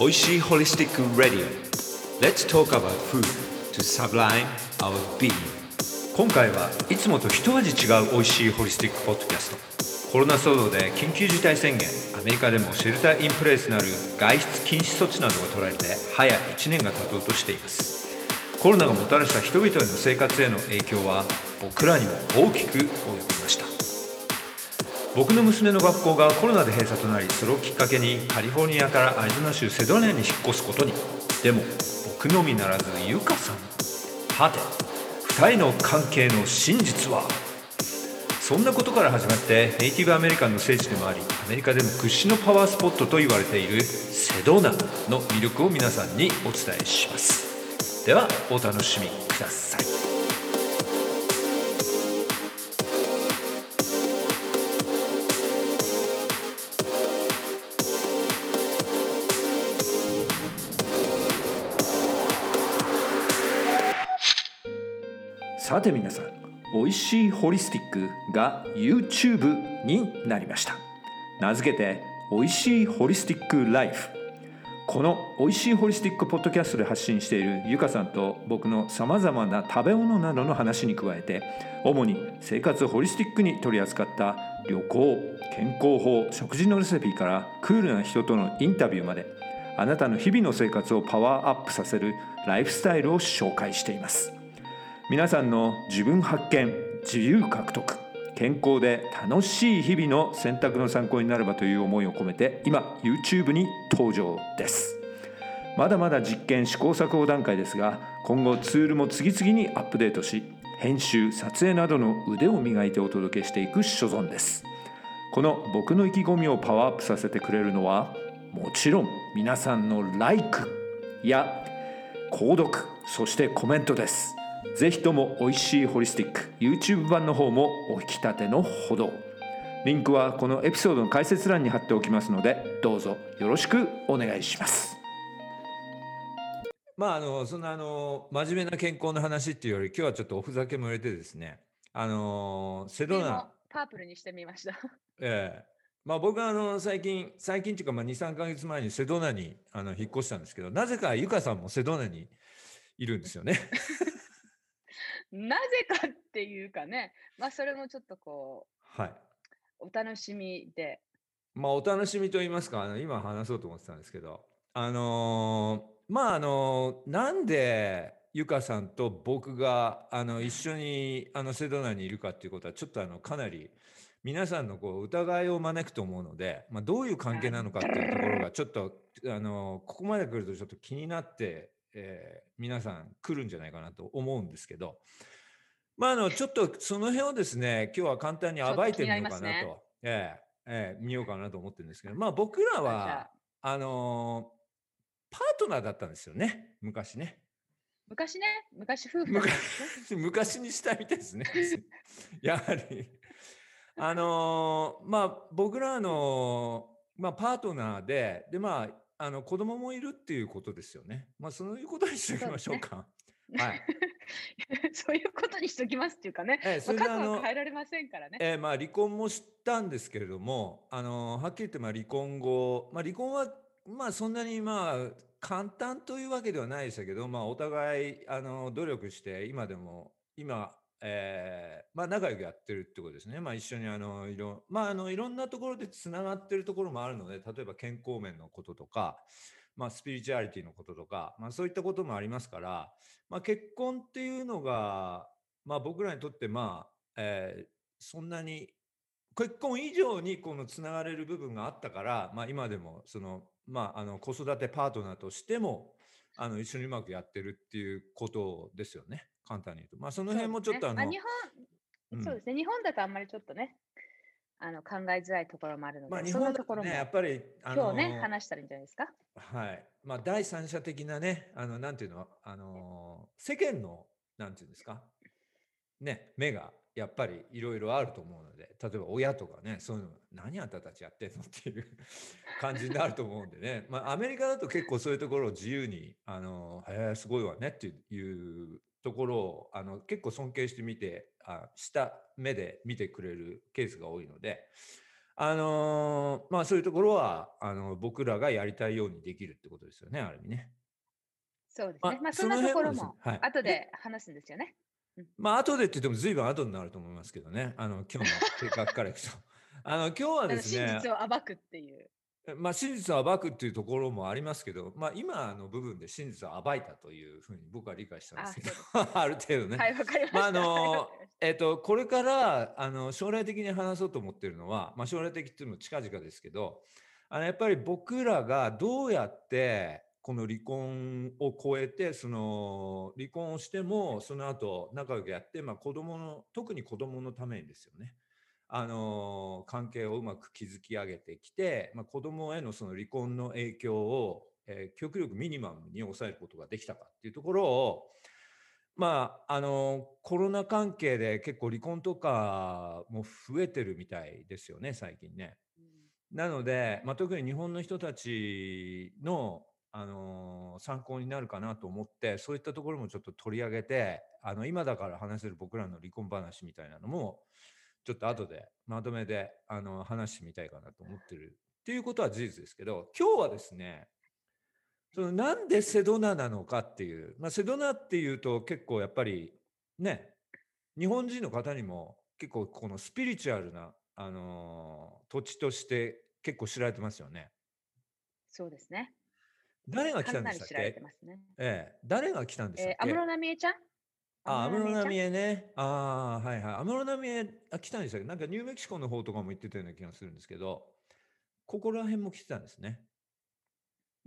おいしいホリスティック・ラディオ Let's talk about food to sublime our being. 今回はいつもと一味違うおいしいホリスティックポッドキャストコロナ騒動で緊急事態宣言アメリカでもシェルターインプレイスなる外出禁止措置などが取られて早1年が経とうとしています。コロナがもたらした人々への生活への影響は僕らにも大きく僕の娘の学校がコロナで閉鎖となりそれをきっかけにカリフォルニアからアリゾナ州セドネアに引っ越すことに。でも僕のみならずユカさん。はて2人の関係の真実は？そんなことから始まってネイティブアメリカンの聖地でもありアメリカでも屈指のパワースポットと言われているセドナの魅力を皆さんにお伝えします。ではお楽しみください。さて皆さん美味しいホリスティックが YouTube になりました。名付けて美味しいホリスティックライフ。この美味しいホリスティックポッドキャストで発信しているゆかさんと僕のさまざまな食べ物などの話に加えて主に生活ホリスティックに取り扱った旅行健康法食事のレシピからクールな人とのインタビューまであなたの日々の生活をパワーアップさせるライフスタイルを紹介しています。皆さんの自分発見自由獲得健康で楽しい日々の選択の参考になればという思いを込めて今 YouTube に登場です。まだまだ実験試行錯誤段階ですが今後ツールも次々にアップデートし編集撮影などの腕を磨いてお届けしていく所存です。この僕の意気込みをパワーアップさせてくれるのはもちろん皆さんの LIKE や購読そしてコメントです。ぜひとも美味しいホリスティック YouTube 版の方もお引き立てのほど。リンクはこのエピソードの解説欄に貼っておきますのでどうぞよろしくお願いします。まああのそんなあの真面目な健康の話っていうより今日はちょっとおふざけも入れてですね。あのセドナ。パープルにしてみました。ええ。まあ僕はあの最近最近っていうかまあ23か月前にセドナにあの引っ越したんですけどなぜかゆかさんもセドナにいるんですよねなぜかっていうかね、まあそれもちょっとこう、はい。お楽しみで。まあお楽しみと言いますか、あの今話そうと思ってたんですけど、あのー、まああのー、なんでゆかさんと僕があの一緒にあのセドナにいるかっていうことはちょっとあのかなり皆さんのこう疑いを招くと思うので、まあ、どういう関係なのかっていうところがちょっとあのここまで来るとちょっと気になってえー、皆さん来るんじゃないかなと思うんですけど、まあ、あのちょっとその辺をですね今日は簡単に暴いてみようかなと、ね。えーえー、見ようかなと思ってるんですけど、まあ、僕らはあのー、パートナーだったんですよね。昔ね。昔ね。昔夫婦、ね、昔にしたみたいですね。やはり。あのー、まあ僕らの、まあ、パートナーででまああの子供もいるっていうことですよね。まあそういうことにしておきましょうか。ね、はい。そういうことにしてお きますっていうかね。ええ、それであの変えられませんからね。ええ、まあ離婚もしたんですけれども、あのはっきり言ってまあ離婚後、まあ離婚はまあそんなにまあ簡単というわけではないでしたけど、まあお互いあの努力して今でも今えー、まあ仲良くやってるってことですね。まあ一緒にあのいろ,、まあ、あのいろんなところでつながってるところもあるので例えば健康面のこととか、まあ、スピリチュアリティのこととか、まあ、そういったこともありますから、まあ、結婚っていうのが、まあ、僕らにとってまあ、えー、そんなに結婚以上にこのつながれる部分があったから、まあ、今でもその、まあ、あの子育てパートナーとしてもあの一緒にうまくやってるっていうことですよね。簡単に言うと。まあ、その辺もちょっとあの、ねまあ、日本、うん、そうですね、日本だとあんまりちょっとね、あの考えづらいところもあるので、まあ、日本だとね、やっぱり、あのー、今日ね、話したらいいんじゃないですか？はい。まあ、第三者的なね、あの、なんていうの、あのー、世間の、なんていうんですか、ね、目がやっぱりいろいろあると思うので、例えば親とかね、そういうの、何あんたたちやってんのっていう 感じになると思うんでね、まあ、アメリカだと結構そういうところを自由に、あの、へえ、すごいわねっていうところをあの結構尊敬してみてあした目で見てくれるケースが多いのであのーまあそういうところはあの僕らがやりたいようにできるってことですよね、ある意味ね。あそうですね。まあそんなところ辺も後で話すんですよね。まあ後でって言っても随分後になると思いますけどね、あの今日の計画からいくと。あの今日はですね真実、を暴くっていう。まあ、真実を暴くっていうところもありますけど、まあ、今の部分で真実を暴いたというふうに僕は理解したんですけど、あ る程度ね。はい、わかりました。まああのえっと、これからあの将来的に話そうと思ってるのは、まあ、将来的っていうのも近々ですけどあのやっぱり僕らがどうやってこの離婚を超えてその離婚をしてもその後仲良くやって、まあ、子供の特に子供のためにですよね。あの関係をうまく築き上げてきて、まあ、子供へのその離婚の影響を、えー極力ミニマムに抑えることができたかっていうところをまあ、あのコロナ関係で結構離婚とかも増えてるみたいですよね最近ね。なので、まあ、特に日本の人たちの、あの参考になるかなと思ってそういったところもちょっと取り上げてあの今だから話せる僕らの離婚話みたいなのもちょっと後でまとめてあの話してみたいかなと思ってるっていうことは事実ですけど今日はですねそのなんでセドナなのかっていう、まあ、セドナっていうと結構やっぱりね日本人の方にも結構このスピリチュアルな、あのー土地として結構知られてますよね。そうですね。誰が来たんでしたっかなり知られてけますね。ええ、誰が来たんでしたっけえー、安室奈美恵ちゃん？あ、安室奈美恵恵ね。ああ、はいはい。安室奈美恵、あ、来たんでしたっけ？なんかニューメキシコの方とかも行ってたような気がするんですけど、ここら辺も来てたんですね。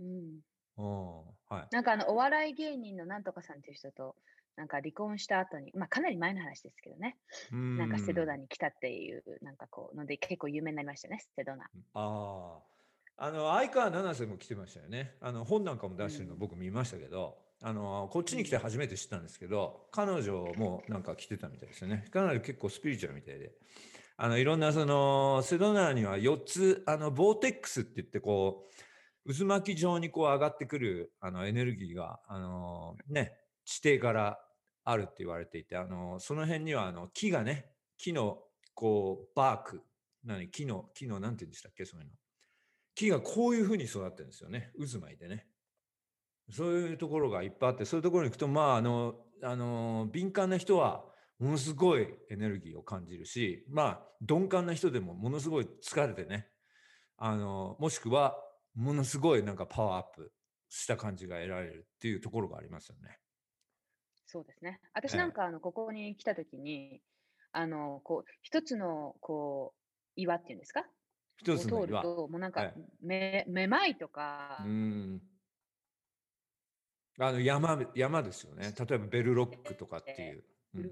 うん。うん、はい。なんかあの、お笑い芸人のなんとかさんっていう人と、なんか離婚した後に、まあかなり前の話ですけどね、なんかセドナに。に来たっていう、なんかこう、ので結構有名になりましたね、セドナ。ああ。あの、相川七瀬も来てましたよね。あの、本なんかも出してるのうん僕見ましたけど、あの、こっちに来て初めて知ったんですけど、彼女もなんか来てたみたいですよね。かなり結構スピリチュアルみたいで。あの、いろんなその、セドナには4つ、あの、ボーテックスって言ってこう、渦巻き状にこう上がってくるあのエネルギーが、あのね、地底からあるって言われていて、あのその辺にはあの木がね、木のこうバーク、何木の、木のなんて言うんでしたっけ、そういうの。木がこういうふうに育ってるんですよね、渦巻いてね。そういうところがいっぱいあって、そういうところに行くと、まあ、あの、あの敏感な人は、ものすごいエネルギーを感じるし、まあ、鈍感な人でもものすごい疲れてね、あの、もしくは、ものすごいなんかパワーアップした感じが得られるっていうところがありますよね。そうですね。私ええなんかあの、ここに来たときに、あの、こう、一つの、こう、岩っていうんですか？一をつの岩。通ると、もうなんかえ、め、めまいとかうー、ん。あの山山ですよね。例えばベルロックとかっていう。うん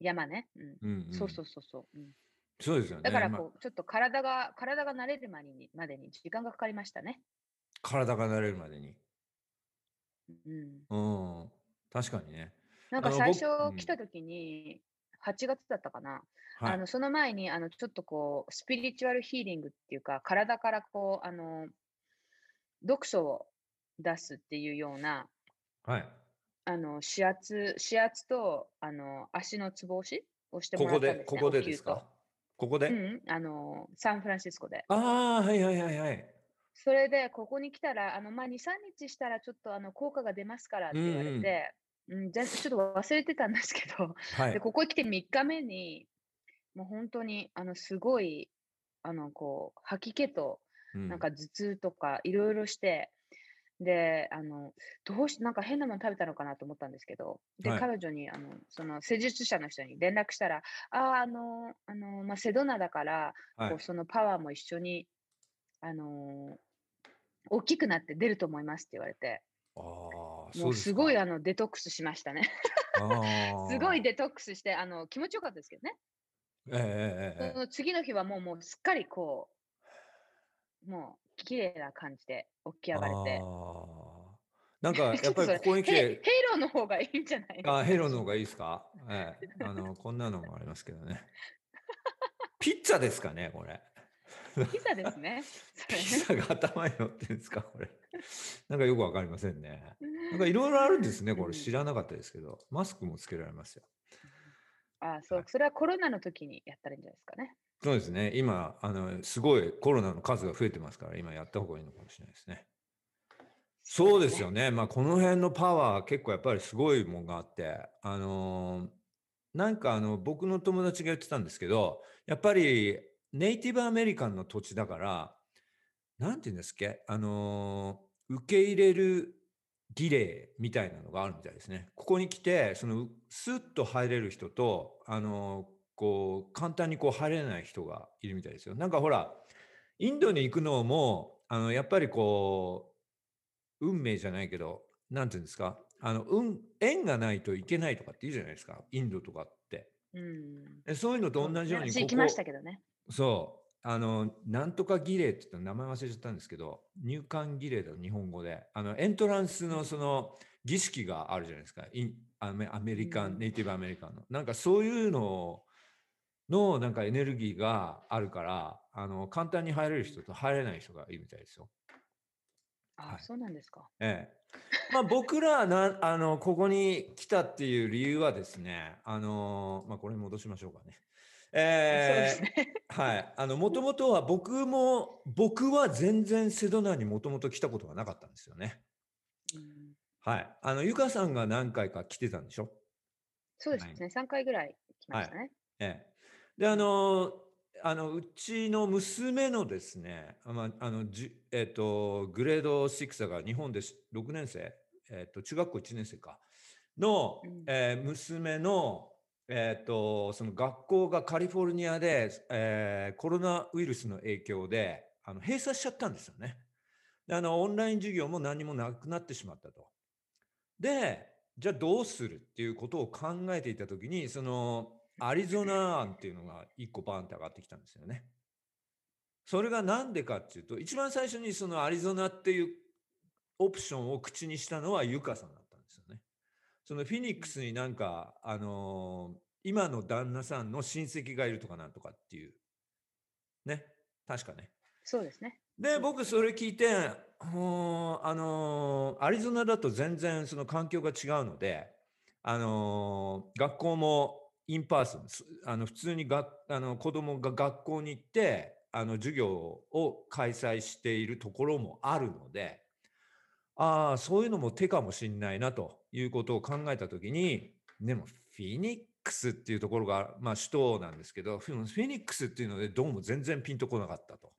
山ね。うん。うんうんそうそうそうそう。うんそうですよね。まあだからこう、ちょっと体が、体が慣れるまでにまでに時間がかかりましたね。体が慣れるまでに。うん。うん。確かにね。なんか最初来た時に、8月だったかな。はい。あの、その前に、あの、ちょっとこう、スピリチュアルヒーリングっていうか、体からこう、あの、毒素を出すっていうような、はい。あの、指圧、指圧と、あの、足のつぼ押しをしてここで、もらったんですね。ここでお灸とですかここで、うん、あの、サンフランシスコで。ああ、はいはいはいはい。それで、ここに来たら、あの、まあ、2、3日したら、ちょっと、あの、効果が出ますからって言われて、うん、全ちょっと忘れてたんですけど、はいで、。ここに来て3日目に、もう本当に、あの、すごい、あの、こう、吐き気と、うんなんか頭痛とか、いろいろして、で、あの、どうし、なんか変なもの食べたのかなと思ったんですけど、で、はい。彼女に、あの、その施術者の人に連絡したら、ああ、あの、あの、まあ、セドナだから、はい。こうそのパワーも一緒に、あのー大きくなって出ると思いますって言われて、ああ、もそうですすごいか。あのデトックスしましたね。あ すごいーデトックスして、あの気持ちよかったですけどね。ええええええ。その次の日はもうもうすっかりこう、もう綺麗な感じで起き上がれて。なんかやっぱりここに来て、ヘイローの方がいいんじゃないあヘロの方がいいですか、ええ、あのこんなのもありますけどね。ピッツァですかね、これ。ピザですね。そピザが頭に乗ってるんですか、これ。なんかよくわかりませんね。なんかいろいろあるんですね、こうんれ知らなかったですけど、マスクもつけられますよ。あそうはい、それはコロナの時にやったらいいんじゃないですかね。そうですね。今、あの、すごいコロナの数が増えてますから、今やった方がいいのかもしれないですね。そうですよね。まあ、この辺のパワー結構やっぱりすごいもんがあって、あのーなんかあの、僕の友達が言ってたんですけど、やっぱりネイティブアメリカンの土地だから、なんて言うんですっけ、あのー受け入れる儀礼みたいなのがあるみたいですね。ここに来て、その、スッと入れる人と、あのーこう、簡単にこう入れない人がいるみたいですよ。なんかほら、インドに行くのも、あの、やっぱりこう、運命じゃないけど、なんていうんですか、あの、運、縁がないといけないとかって言うじゃないですか、インドとかって。うん。えそういうのと同じように、ここ私行きましたけどね。そう。あの、なんとか儀礼って言ったら名前忘れちゃったんですけど、入管儀礼だと日本語で。あの、エントランスのその儀式があるじゃないですか。インアメリカン、うんネイティブアメリカンの。なんかそういうののなんかエネルギーがあるから、あの、簡単に入れる人と入れない人がいるみたいですよ。あ、はいそうなんですか。ええ。まあ僕らな、あの、ここに来たっていう理由はですね、あの、まあこれに戻しましょうかね。えね。はい。あの、もともとは僕も、僕は全然セドナにもともと来たことがなかったんですよね。うんはい。あの、ゆかさんが何回か来てたんでしょ？そうですね。3回ぐらい来ましたね。ええ。で、あの、あの、うちの娘のですね、あまあ、あの、じえっと、グレード6だから日本でし6年生、えっと、中学校1年生か、の、うんえー娘の、えっと、その学校がカリフォルニアで、えーコロナウイルスの影響で、あの、閉鎖しちゃったんですよね。であの、オンライン授業も何もなくなってしまったと。で、じゃあどうするっていうことを考えていたときに、そのアリゾナ案っていうのが一個バーンって上がってきたんですよね。それがなんでかっていうと、一番最初にそのアリゾナっていうオプションを口にしたのはユカさんだったんですよね。そのフィニックスになんか、あのー今の旦那さんの親戚がいるとかなんとかっていう。ね。確かね。そうですね。で、僕それ聞いて、ほーあのーアリゾナだと全然その環境が違うので、あのー学校も in person、あの普通にがあの子供が学校に行って、あの授業を開催しているところもあるので、ああ、そういうのも手かもしれないなということを考えたときに、でもフィニックスっていうところが、まあ首都なんですけど、フィフィニックスっていうのでどうも全然ピンとこなかったと。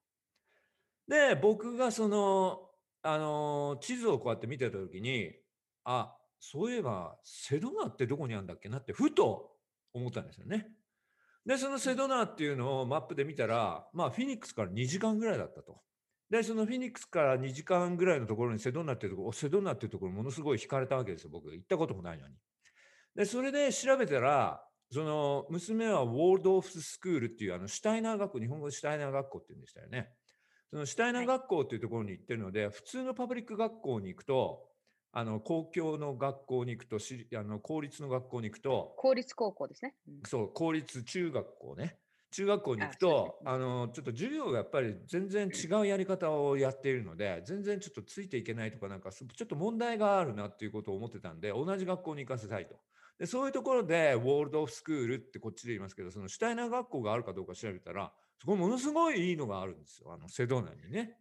で、僕がその、あの、地図をこうやって見てたときに、あ、そういえば、セドナってどこにあるんだっけなって、ふと思ったんですよね。で、そのセドナっていうのをマップで見たら、まあ、フィニックスから2時間ぐらいだったと。で、そのフィニックスから2時間ぐらいのところにセドナっていうところ、おセドナっていうところものすごい惹かれたわけですよ、僕。行ったこともないのに。で、それで調べたら、その娘はウォールドオフスクールっていうあのシュタイナー学校、日本語でシュタイナー学校って言うんでしたよね。そのシュタイナー学校っていうところに行ってるので、普通のパブリック学校に行くと、あの公共の学校に行くとし、あの公立の学校に行くと、公立高校ですね。うんそう、公立中学校ね。中学校に行くと、ですねあの、ちょっと授業がやっぱり全然違うやり方をやっているので、全然ちょっとついていけないとか、なんかそちょっと問題があるなっていうことを思ってたんで、同じ学校に行かせたいと。で、そういうところで、ウォールドオフスクールってこっちで言いますけど、そのシュタイナー学校があるかどうか調べたら、そこものすごいいいのがあるんですよ。あの、セドナにね。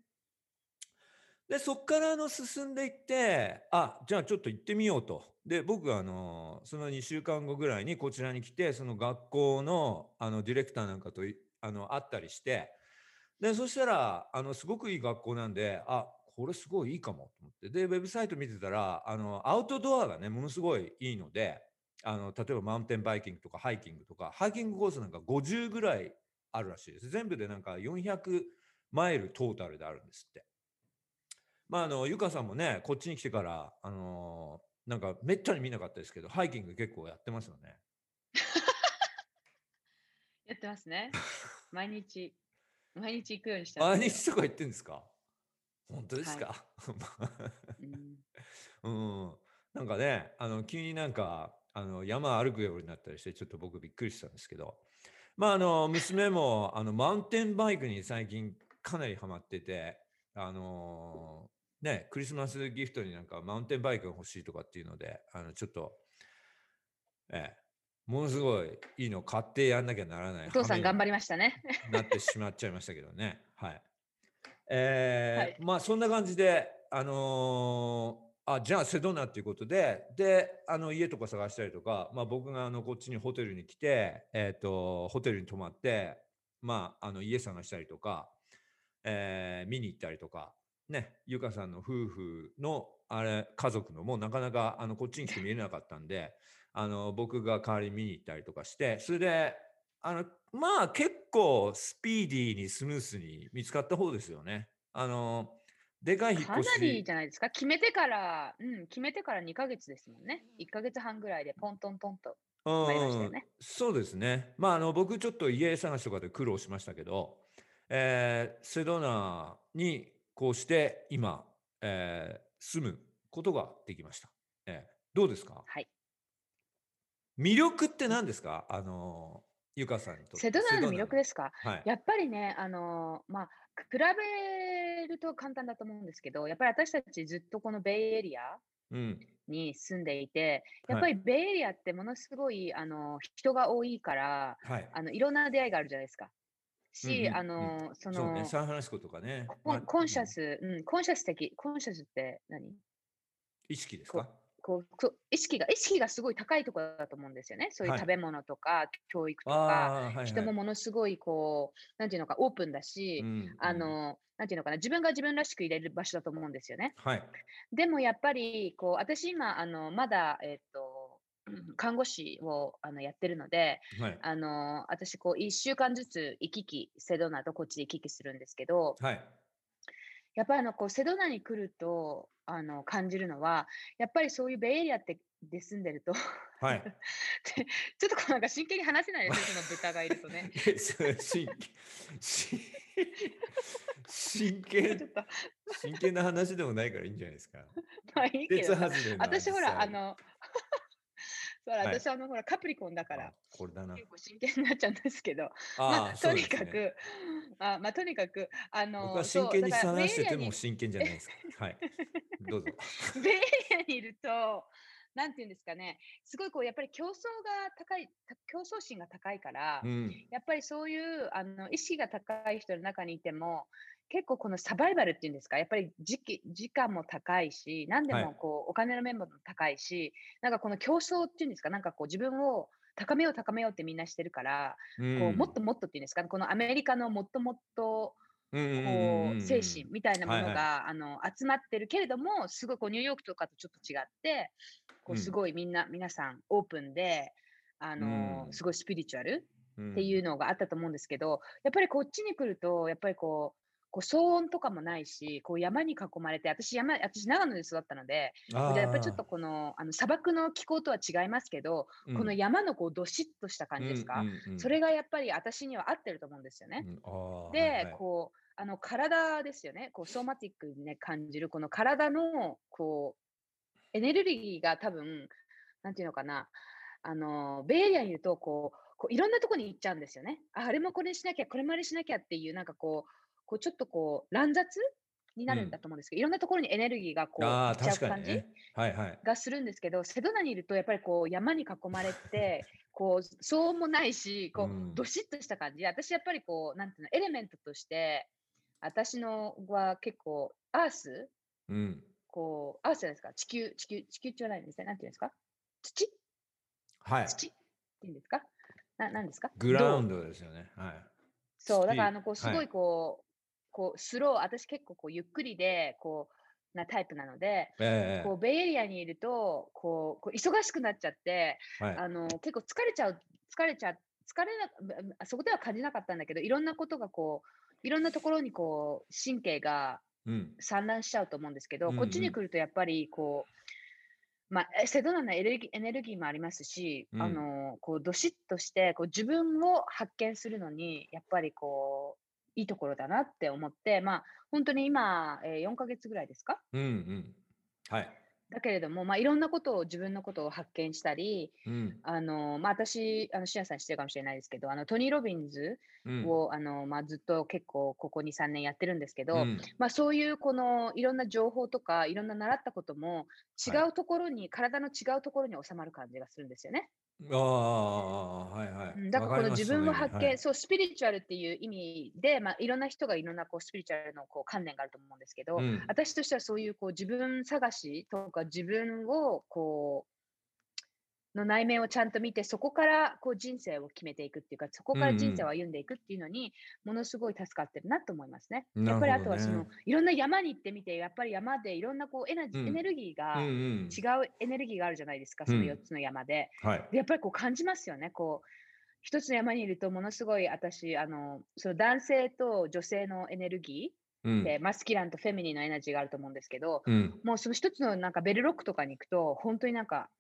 で、そこからあの進んでいって、あ、じゃあちょっと行ってみようと。で、僕はあの、その2週間後ぐらいにこちらに来て、その学校のあのディレクターなんかとあの会ったりして、で、そしたら、あの、すごくいい学校なんで、あ、これすごいいいかもと思って。で、ウェブサイト見てたら、あの、アウトドアがね、ものすごいいいので、あの、例えばマウンテンバイキングとかハイキングとか、ハイキングコースなんか50ぐらいあるらしいです。全部でなんか400マイルトータルであるんですって。まあ、あの、ゆかさんもね、こっちに来てから、あのーなんかめったに見なかったですけど、ハイキング結構やってますよね。やってますね。毎日、毎日行くようにして毎日とか行ってんですか？本当ですか、うんうん、なんかね、あの急になんかあの山歩くようになったりして、ちょっと僕びっくりしたんですけど、まあ、あの娘もあのマウンテンバイクに最近かなりハマってて、あのね、クリスマスギフトになんかマウンテンバイクが欲しいとかっていうので、あのちょっと、ええ、ものすごいいいの買ってやんなきゃならないお父さん頑張りりましたね。なってしまっちゃいましたけどね。はい。えーはいまあそんな感じで、あのーあじゃあセドナっていうことで、で、あの家とか探したりとか、まあ僕があのこっちにホテルに来て、えっ、と、ホテルに泊まって、まああの家探したりとか、えー見に行ったりとか、ね、ゆかさんの夫婦のあれ家族のもなかなかあのこっちに来て見れなかったんで、あの僕が代わりに見に行ったりとかして、それで、あのまあ結構スピーディーにスムースに見つかった方ですよね。あのでかい引っかな越しりじゃないですか？決めてから、うん、決めてから2ヶ月ですもんね。1ヶ月半ぐらいでポントントンと。うんまいりましたよねそうですね。まああの僕ちょっと家探しとかで苦労しましたけど、えーセドナにこうして今、えー住むことができました。えーどうですか？はい。魅力って何ですか？あのゆかさんにとって。セドナーの魅力す。ですか？はい。やっぱりね、あのーまあ、比べると簡単だと思うんですけど、やっぱり私たちずっとこのベイエリアうん。に住んでいて、やっはいぱりベイエリアってものすごい、あの人が多いから、はい。あのいろんな出会いがあるじゃないですか。し、うんうんあのそのそうね、サンフランシスコとかね。コンシャス、うん、コンシャス的、コンシャスって何？意識ですか？こうこう意識が意識がすごい高いところだと思うんですよね。そういうはい食べ物とか、教育とか、はい、はい。人もものすごいこう、なんていうのか、オープンだし、うんうんあの、なんていうのかな、自分が自分らしくいれる場所だと思うんですよね。はい。でもやっぱり、こう、私今、あの、まだ、えっと、うん 看護師をあのやってるので、はい。あの、私、こう、1週間ずつ行き来、セドナとこっちで行き来するんですけど、はい。やっぱりあのこうセドナに来るとあの感じるのは、やっぱりそういうベイエリアってで住んでると、はい。ちょっとこうなんか真剣に話せないですよ、その豚がいるとね。真真剣真剣な話でもないからいいんじゃないですか。まあいいけ鉄ど私ほら、あの、そうだはい私あのほら、カプリコンだからあ、これだな。結構真剣になっちゃうんですけど、あまあ、とにかく、あまあ、とにかく、あの、僕はそう真剣に話してても真剣じゃないですか。はい。どうぞ。ベイエリアにいると、なんていうんですかね、すごいこう、やっぱり競争が高い、た競争心が高いから、うん。やっぱりそういうあの意識が高い人の中にいても、結構このサバイバルっていうんですか、やっぱり時期時間も高いし、何ではい。もこう、お金の面も高いし、なんかこの競争っていうんですか、なんかこう自分を高めよう高めようってみんなしてるから、うこうんもっともっとっていうんですか、このアメリカのもっともっとうんうんうんこうんううん精神みたいなものはい。が、あの集まってるけれども、すごいこうニューヨークとかとちょっと違って、こううん。すごいみんな、皆さんオープンで、あのうん。すごいスピリチュアルうん。っていうのがあったと思うんですけど、やっぱりこっちに来ると、やっぱりこう、こう騒音とかもないし、こう山に囲まれて、私山、私長野で育ったので、やっぱりちょっとこのあの砂漠の気候とは違いますけど、この山のこうどしっとした感じですか、うんうんうん。それがやっぱり私には合ってると思うんですよね。うんで、はいはい。こう、あの体ですよね、こうソーマティックに、ね、感じる、この体のこうエネルギーが多分、なんていうのかな、あのベイエリアにいるとこうこう、いろんなところに行っちゃうんですよね。ああれもこれしなきゃ、これもあれしなきゃっていう、なんかこう、こうちょっとこう乱雑になるんだと思うんですけど、いろんなところにエネルギーがこう行っちゃう感じ。ね。はいはい。がするんですけど、セドナにいるとやっぱりこう山に囲まれて、こう騒音もないし、こうんうどしっとした感じ。私やっぱりこう、なんていうの、エレメントとして、私のは結構、アース、うん。こう、アースじゃないですか、地球、地球、地球じゃないんですね。なんていうんですか？土？はい。土？っていうんですか？ななんですか？グラウンドドですよね。はい。そう、だ土からあの、こう、すごはいいこう、こう、スロー、私結構こう、ゆっくりで、こう、なタイプなので、ええこう、ベイエリアにいると、こう、こう忙しくなっちゃって、はい。あの結構疲れちゃう、疲れちゃう、疲れなそこでは感じなかったんだけど、いろんなことがこう、いろんなところにこう神経がうん。散乱しちゃうと思うんですけど、うんこっちうんに来るとやっぱりこう、まあ、えセドナのエネルギーエネルギーもありますし、うんあのこうどしっとしてこう自分を発見するのに、やっぱりこう、いいところだなって思って、まあ、本当に今、えー4ヶ月ぐらいですか？うんうん。はい。だけれども、まあ、いろんなことを、自分のことを発見したり、うん。あのまあ、私、あのシアさん知ってるかもしれないですけど、あのトニー・ロビンズうん。を、あのまあ、ずっと結構ここ2、3年やってるんですけど、うんまあ、そういうこのいろんな情報とか、いろんな習ったことも違はうところに、体の違うところに収まる感じがするんですよね。ああ、はいはうん、い。だからこの自分を。発見、はい。そう、スピリチュアルっていう意味で、まあ、いろんな人がいろんなこうスピリチュアルのこう観念があると思うんですけど、うん。私としてはそういうこう自分探しとか自分をこうの内面をちゃんと見て、そこからこう人生を決めていくっていうか、そこうんから人うん。生を歩んでいくっていうのに、ものすごい助かってるなと思いますね。なるやっぱりあとはそのね。いろんな山に行ってみて、やっぱり山でいろんなこうエナうジエネん。ルギーうんがうん。違うエネルギーがあるじゃないですか、うその4ん。つの山で。はい。で、やっぱりこう感じますよね。こう一つの山にいるとものすごい私、あの、その男性と女性のエネルギーで、うん。マスキュランとフェミニンのエナジーがあると思うんですけど、うん。もうその一つのなんかベルロックとかに行くと、本当になんか、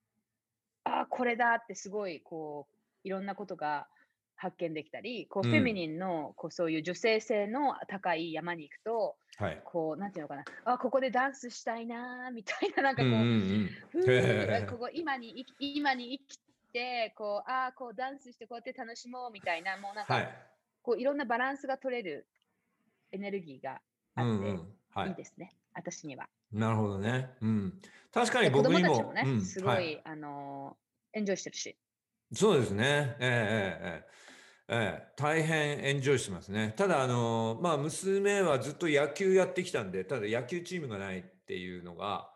これだってすごいこう、いろんなことが発見できたり、こううフェミん。ニンのこうそういう女性性の高い山に行くと、はい。こう、なんていうのかな、あ、ここでダンスしたいなーみたいな、なんうんうかこう、んうん。ふへー、こえ。こ今に今に生きて、こう、ああ、こうダンスしてこうやって楽しもうみたいな、もうなんか、はい。こういろんなバランスが取れるエネルギーがうあって、んうん。はいい。いですね、私には。なるほどね。うん。確かに僕にも、供たちもね、うん。はい。すごい、あのーエンジョイしてるし。そうですね。ええええええ。ええ、大変エンジョイしてますね。ただ、あの、まあ、娘はずっと野球やってきたんで、ただ野球チームがないっていうのが、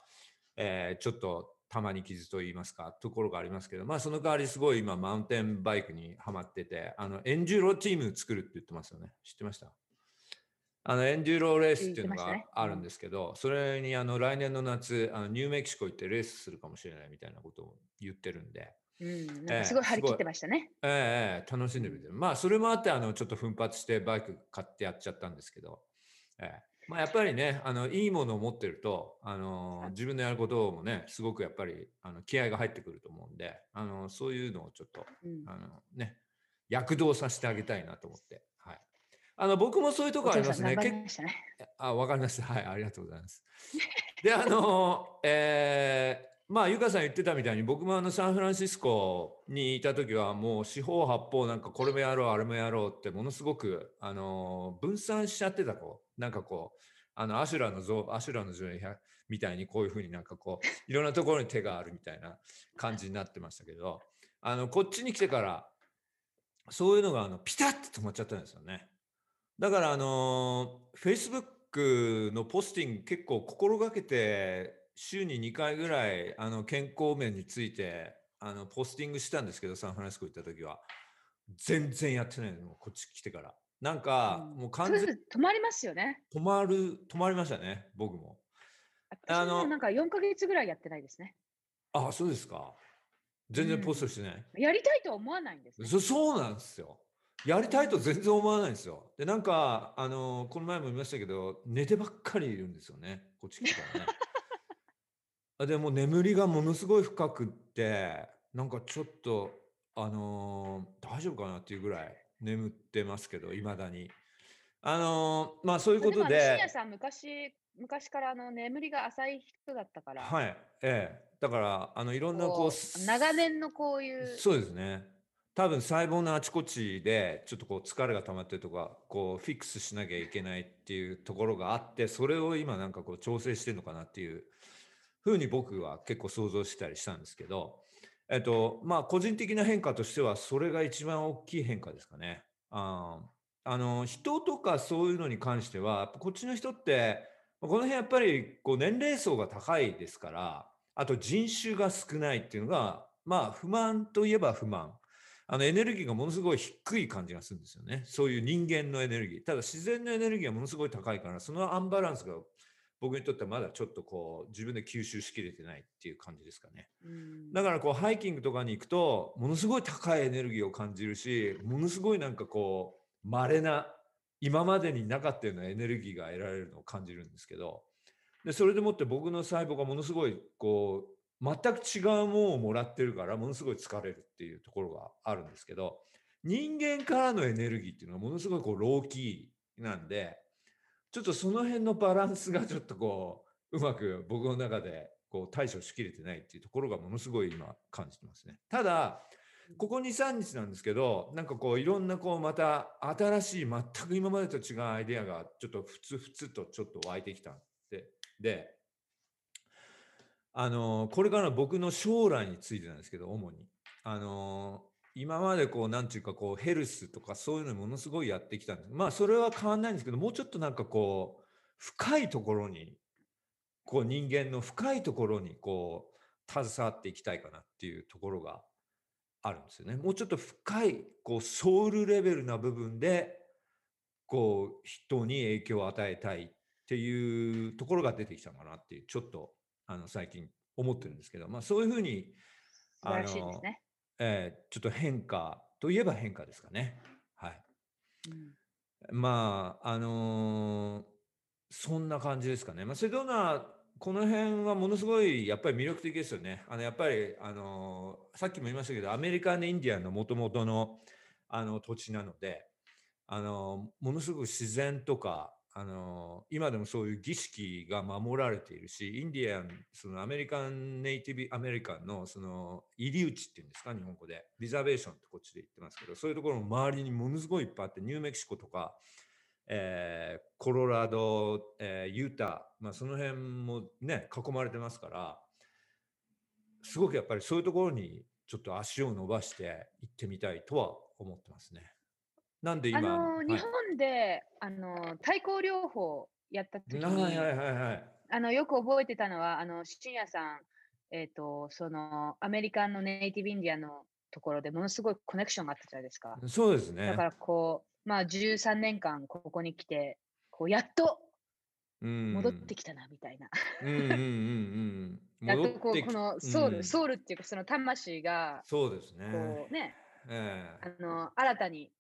ええ、ちょっとたまに傷と言いますか、ところがありますけど、まあ、その代わりすごい今、マウンテンバイクにはまってて、あの、エンジューロチーム作るって言ってますよね。知ってました？あの、エンジューロレースってていうのが。あるんうん。ですけど、それにあの、来年の夏、あの、ニューメキシコ行ってレースするかもしれないみたいなことを言ってるんで、うん、なんかすええ、ごい張り切ってましたね。ええ、ええ楽しんうん。でみてる。まあ、それもあって、あの、ちょっと奮発してバイク買ってやっちゃったんですけど、ええ、まあ、やっぱりね、あの、いいものを持ってると、あの、あ自分のやることもね、すごくやっぱり、あの、気合が入ってくると思うんで、あの、そういうのをちょっと、うん。あの、ね、躍動させてあげたいなと思って、はい。あの、僕もそういうとおこありますね。け張りましたね。あ、わかりました。はい、ありがとうございます。で、あの、えーまあ、ゆかさん言ってたみたいに、僕もあのサンフランシスコにいた時は、もう四方八方、なんかこれもやろう、あれもやろうって、ものすごく、あの、分散しちゃってた子、なんかこう、あの、アシュラの像、アシュラの像みたいにこういうふうになんかこう、いろんなところに手があるみたいな感じになってましたけど、あの、こっちに来てから、そういうのがあのピタッと止まっちゃったんですよね。だからあの、Facebook のポスティング結構心がけて、週に2回ぐらいあの健康面についてあのポスティングしたんですけど、サンフランシスコ行った時は。全然やってないの、こっち来てから。なんうか、ん。もう完全すると止まりますよね。止まる、止まりましたね、僕も。あの、なんか4ヶ月ぐらいやってないですね。あ、そうですか。う全然ポストん。してない。やりたいとは思わないんですね。そそうなんですよ。やりうたいとん。全然思わないんですよ。で、なんか、あの、この前も言いましたけど、寝てばっかりいるんですよね。こっち来てからね。あでも眠りがものすごい深くって、なんかちょっと、あのー大丈夫かなっていうぐらい眠ってますけど、いまだに。あのーまあそういうまあ、ことで深夜で、さん、昔、昔からあの眠りが浅い人だったから、はい、ええ、だから、あの、いろんなこう、こう、す長年のこういう、そうですね。多分細胞のあちこちでちょっとこう疲れが溜まってるとか、こうフィックスしなきゃいけないっていうところがあって、それを今なんかこう調整してるのかなっていうふうに僕は結構想像したりしたんですけど、えっと、まあ個人的な変化としてはそれが一番大きい変化ですかね。ああの、人とかそういうのに関しては、こっちの人って、この辺やっぱりこう年齢層が高いですから、あと人種が少ないっていうのが、まあ不満といえば不満。あのエネルギーがものすごい低い感じがするんですよね。そういう人間のエネルギー。ただ自然のエネルギーはものすごい高いから、そのアンバランスが僕にとってはまだちょっとこう自分で吸収しきれてないっていう感じですかね。うん、だからこうハイキングとかに行くと、ものすごい高いエネルギーを感じるし、ものすごいなんかこう、稀な、今までになかったようなエネルギーが得られるのを感じるんですけど、でそれでもって僕の細胞がものすごいこう、全く違うものをもらってるから、ものすごい疲れるっていうところがあるんですけど、人間からのエネルギーっていうのはものすごいこう、ローキーなんで、ちょっとその辺のバランスがちょっとこう、うまく僕の中でこう対処しきれてないっていうところがものすごい今感じてますね。ただ、ここ2、3日なんですけど、なんかこういろんなこうまた新しい全く今までと違うアイデアがちょっとふつふつとちょっと湧いてきたんで、で、あの、これからの僕の将来についてなんですけど、主に。あの今までこうなんていうかこうヘルスとかそういうのものすごいやってきたんですまあそれは変わんないんですけどもうちょっとなんかこう深いところにこう人間の深いところにこう携わっていきたいかなっていうところがあるんですよね。もうちょっと深いこうソウルレベルな部分でこう人に影響を与えたいっていうところが出てきたかなっていうちょっとあの最近思ってるんですけど、まあ、そういうふうにあの、ね、えー、ちょっと変化といえば変化ですかね。はい。うん、まああのー、そんな感じですかね。まあ、セドナこの辺はものすごいやっぱり魅力的ですよね。あのやっぱりあのさっきも言いましたけどアメリカン・インディアンのもともとのあの土地なのであのものすごく自然とかあの今でもそういう儀式が守られているしインディアンそのアメリカンネイティブアメリカンのその入り口っていうんですか日本語でリザベーションってこっちで言ってますけどそういうところの周りにものすごいいっぱいあってニューメキシコとかえー、コロラド、えー、ユタ、まあ、その辺もね囲まれてますからすごくやっぱりそういうところにちょっと足を伸ばして行ってみたいとは思ってますね。なんで今、あのー、日本で、あの対抗療法やった時に、はいはいはいはい、あのよく覚えてたのはあの深夜さん、えーと、そのアメリカンのネイティブインディアのところでものすごいコネクションがあったじゃないですか。そうですね。だからこうまあ13年間ここに来て、こうやっと戻ってきたなみたいな。うんうんうんうん。やっとこうこのソウル、うん、ソウルっていうかその魂が、そうですね。こうね、えー、あの新たに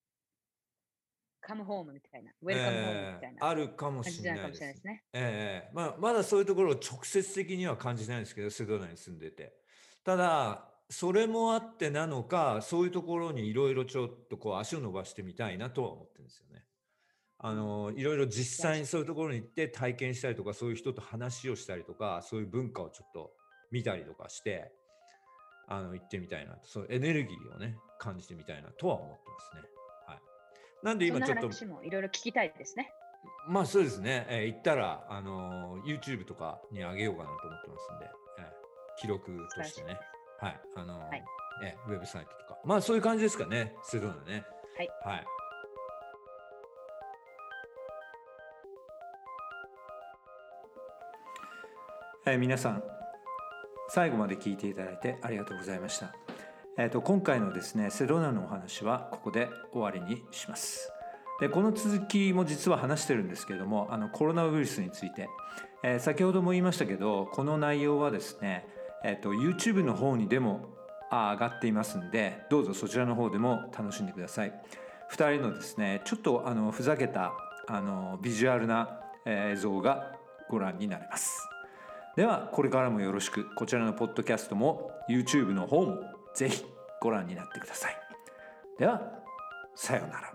カムホームみたいな、ウェルカムホームみたいな、えー、あるかもしれないですね。えー、まあ、まだそういうところを直接的には感じないんですけど、セドナに住んでて。ただ、それもあってなのか、そういうところにいろいろちょっとこう足を伸ばしてみたいなとは思ってるんですよね。あのいろいろ実際にそういうところに行って体験したりとかそういう人と話をしたりとかそういう文化をちょっと見たりとかしてあの行ってみたいなそうエネルギーをね感じてみたいなとは思ってますね。はい、なんで今ちょっといろいろ聞きたいですね。まあそうですね、えー、行ったらあの YouTube とかにあげようかなと思ってますんで、えー、記録としてね。はい、あの、はい、えウェブサイトとか、まあそういう感じですかね、するのね。はい。はい。えー、皆さん最後まで聞いていただいてありがとうございました。えーと、今回のですねセドナのお話はここで終わりにします。でこの続きも実は話してるんですけれどもあのコロナウイルスについて、えー、先ほども言いましたけどこの内容はですねえっと、YouTube の方にでも上がっていますんでどうぞそちらの方でも楽しんでください。2人のですねちょっとあのふざけたあのビジュアルな映像がご覧になれます。ではこれからもよろしくこちらのポッドキャストも YouTube の方もぜひご覧になってください。ではさようなら。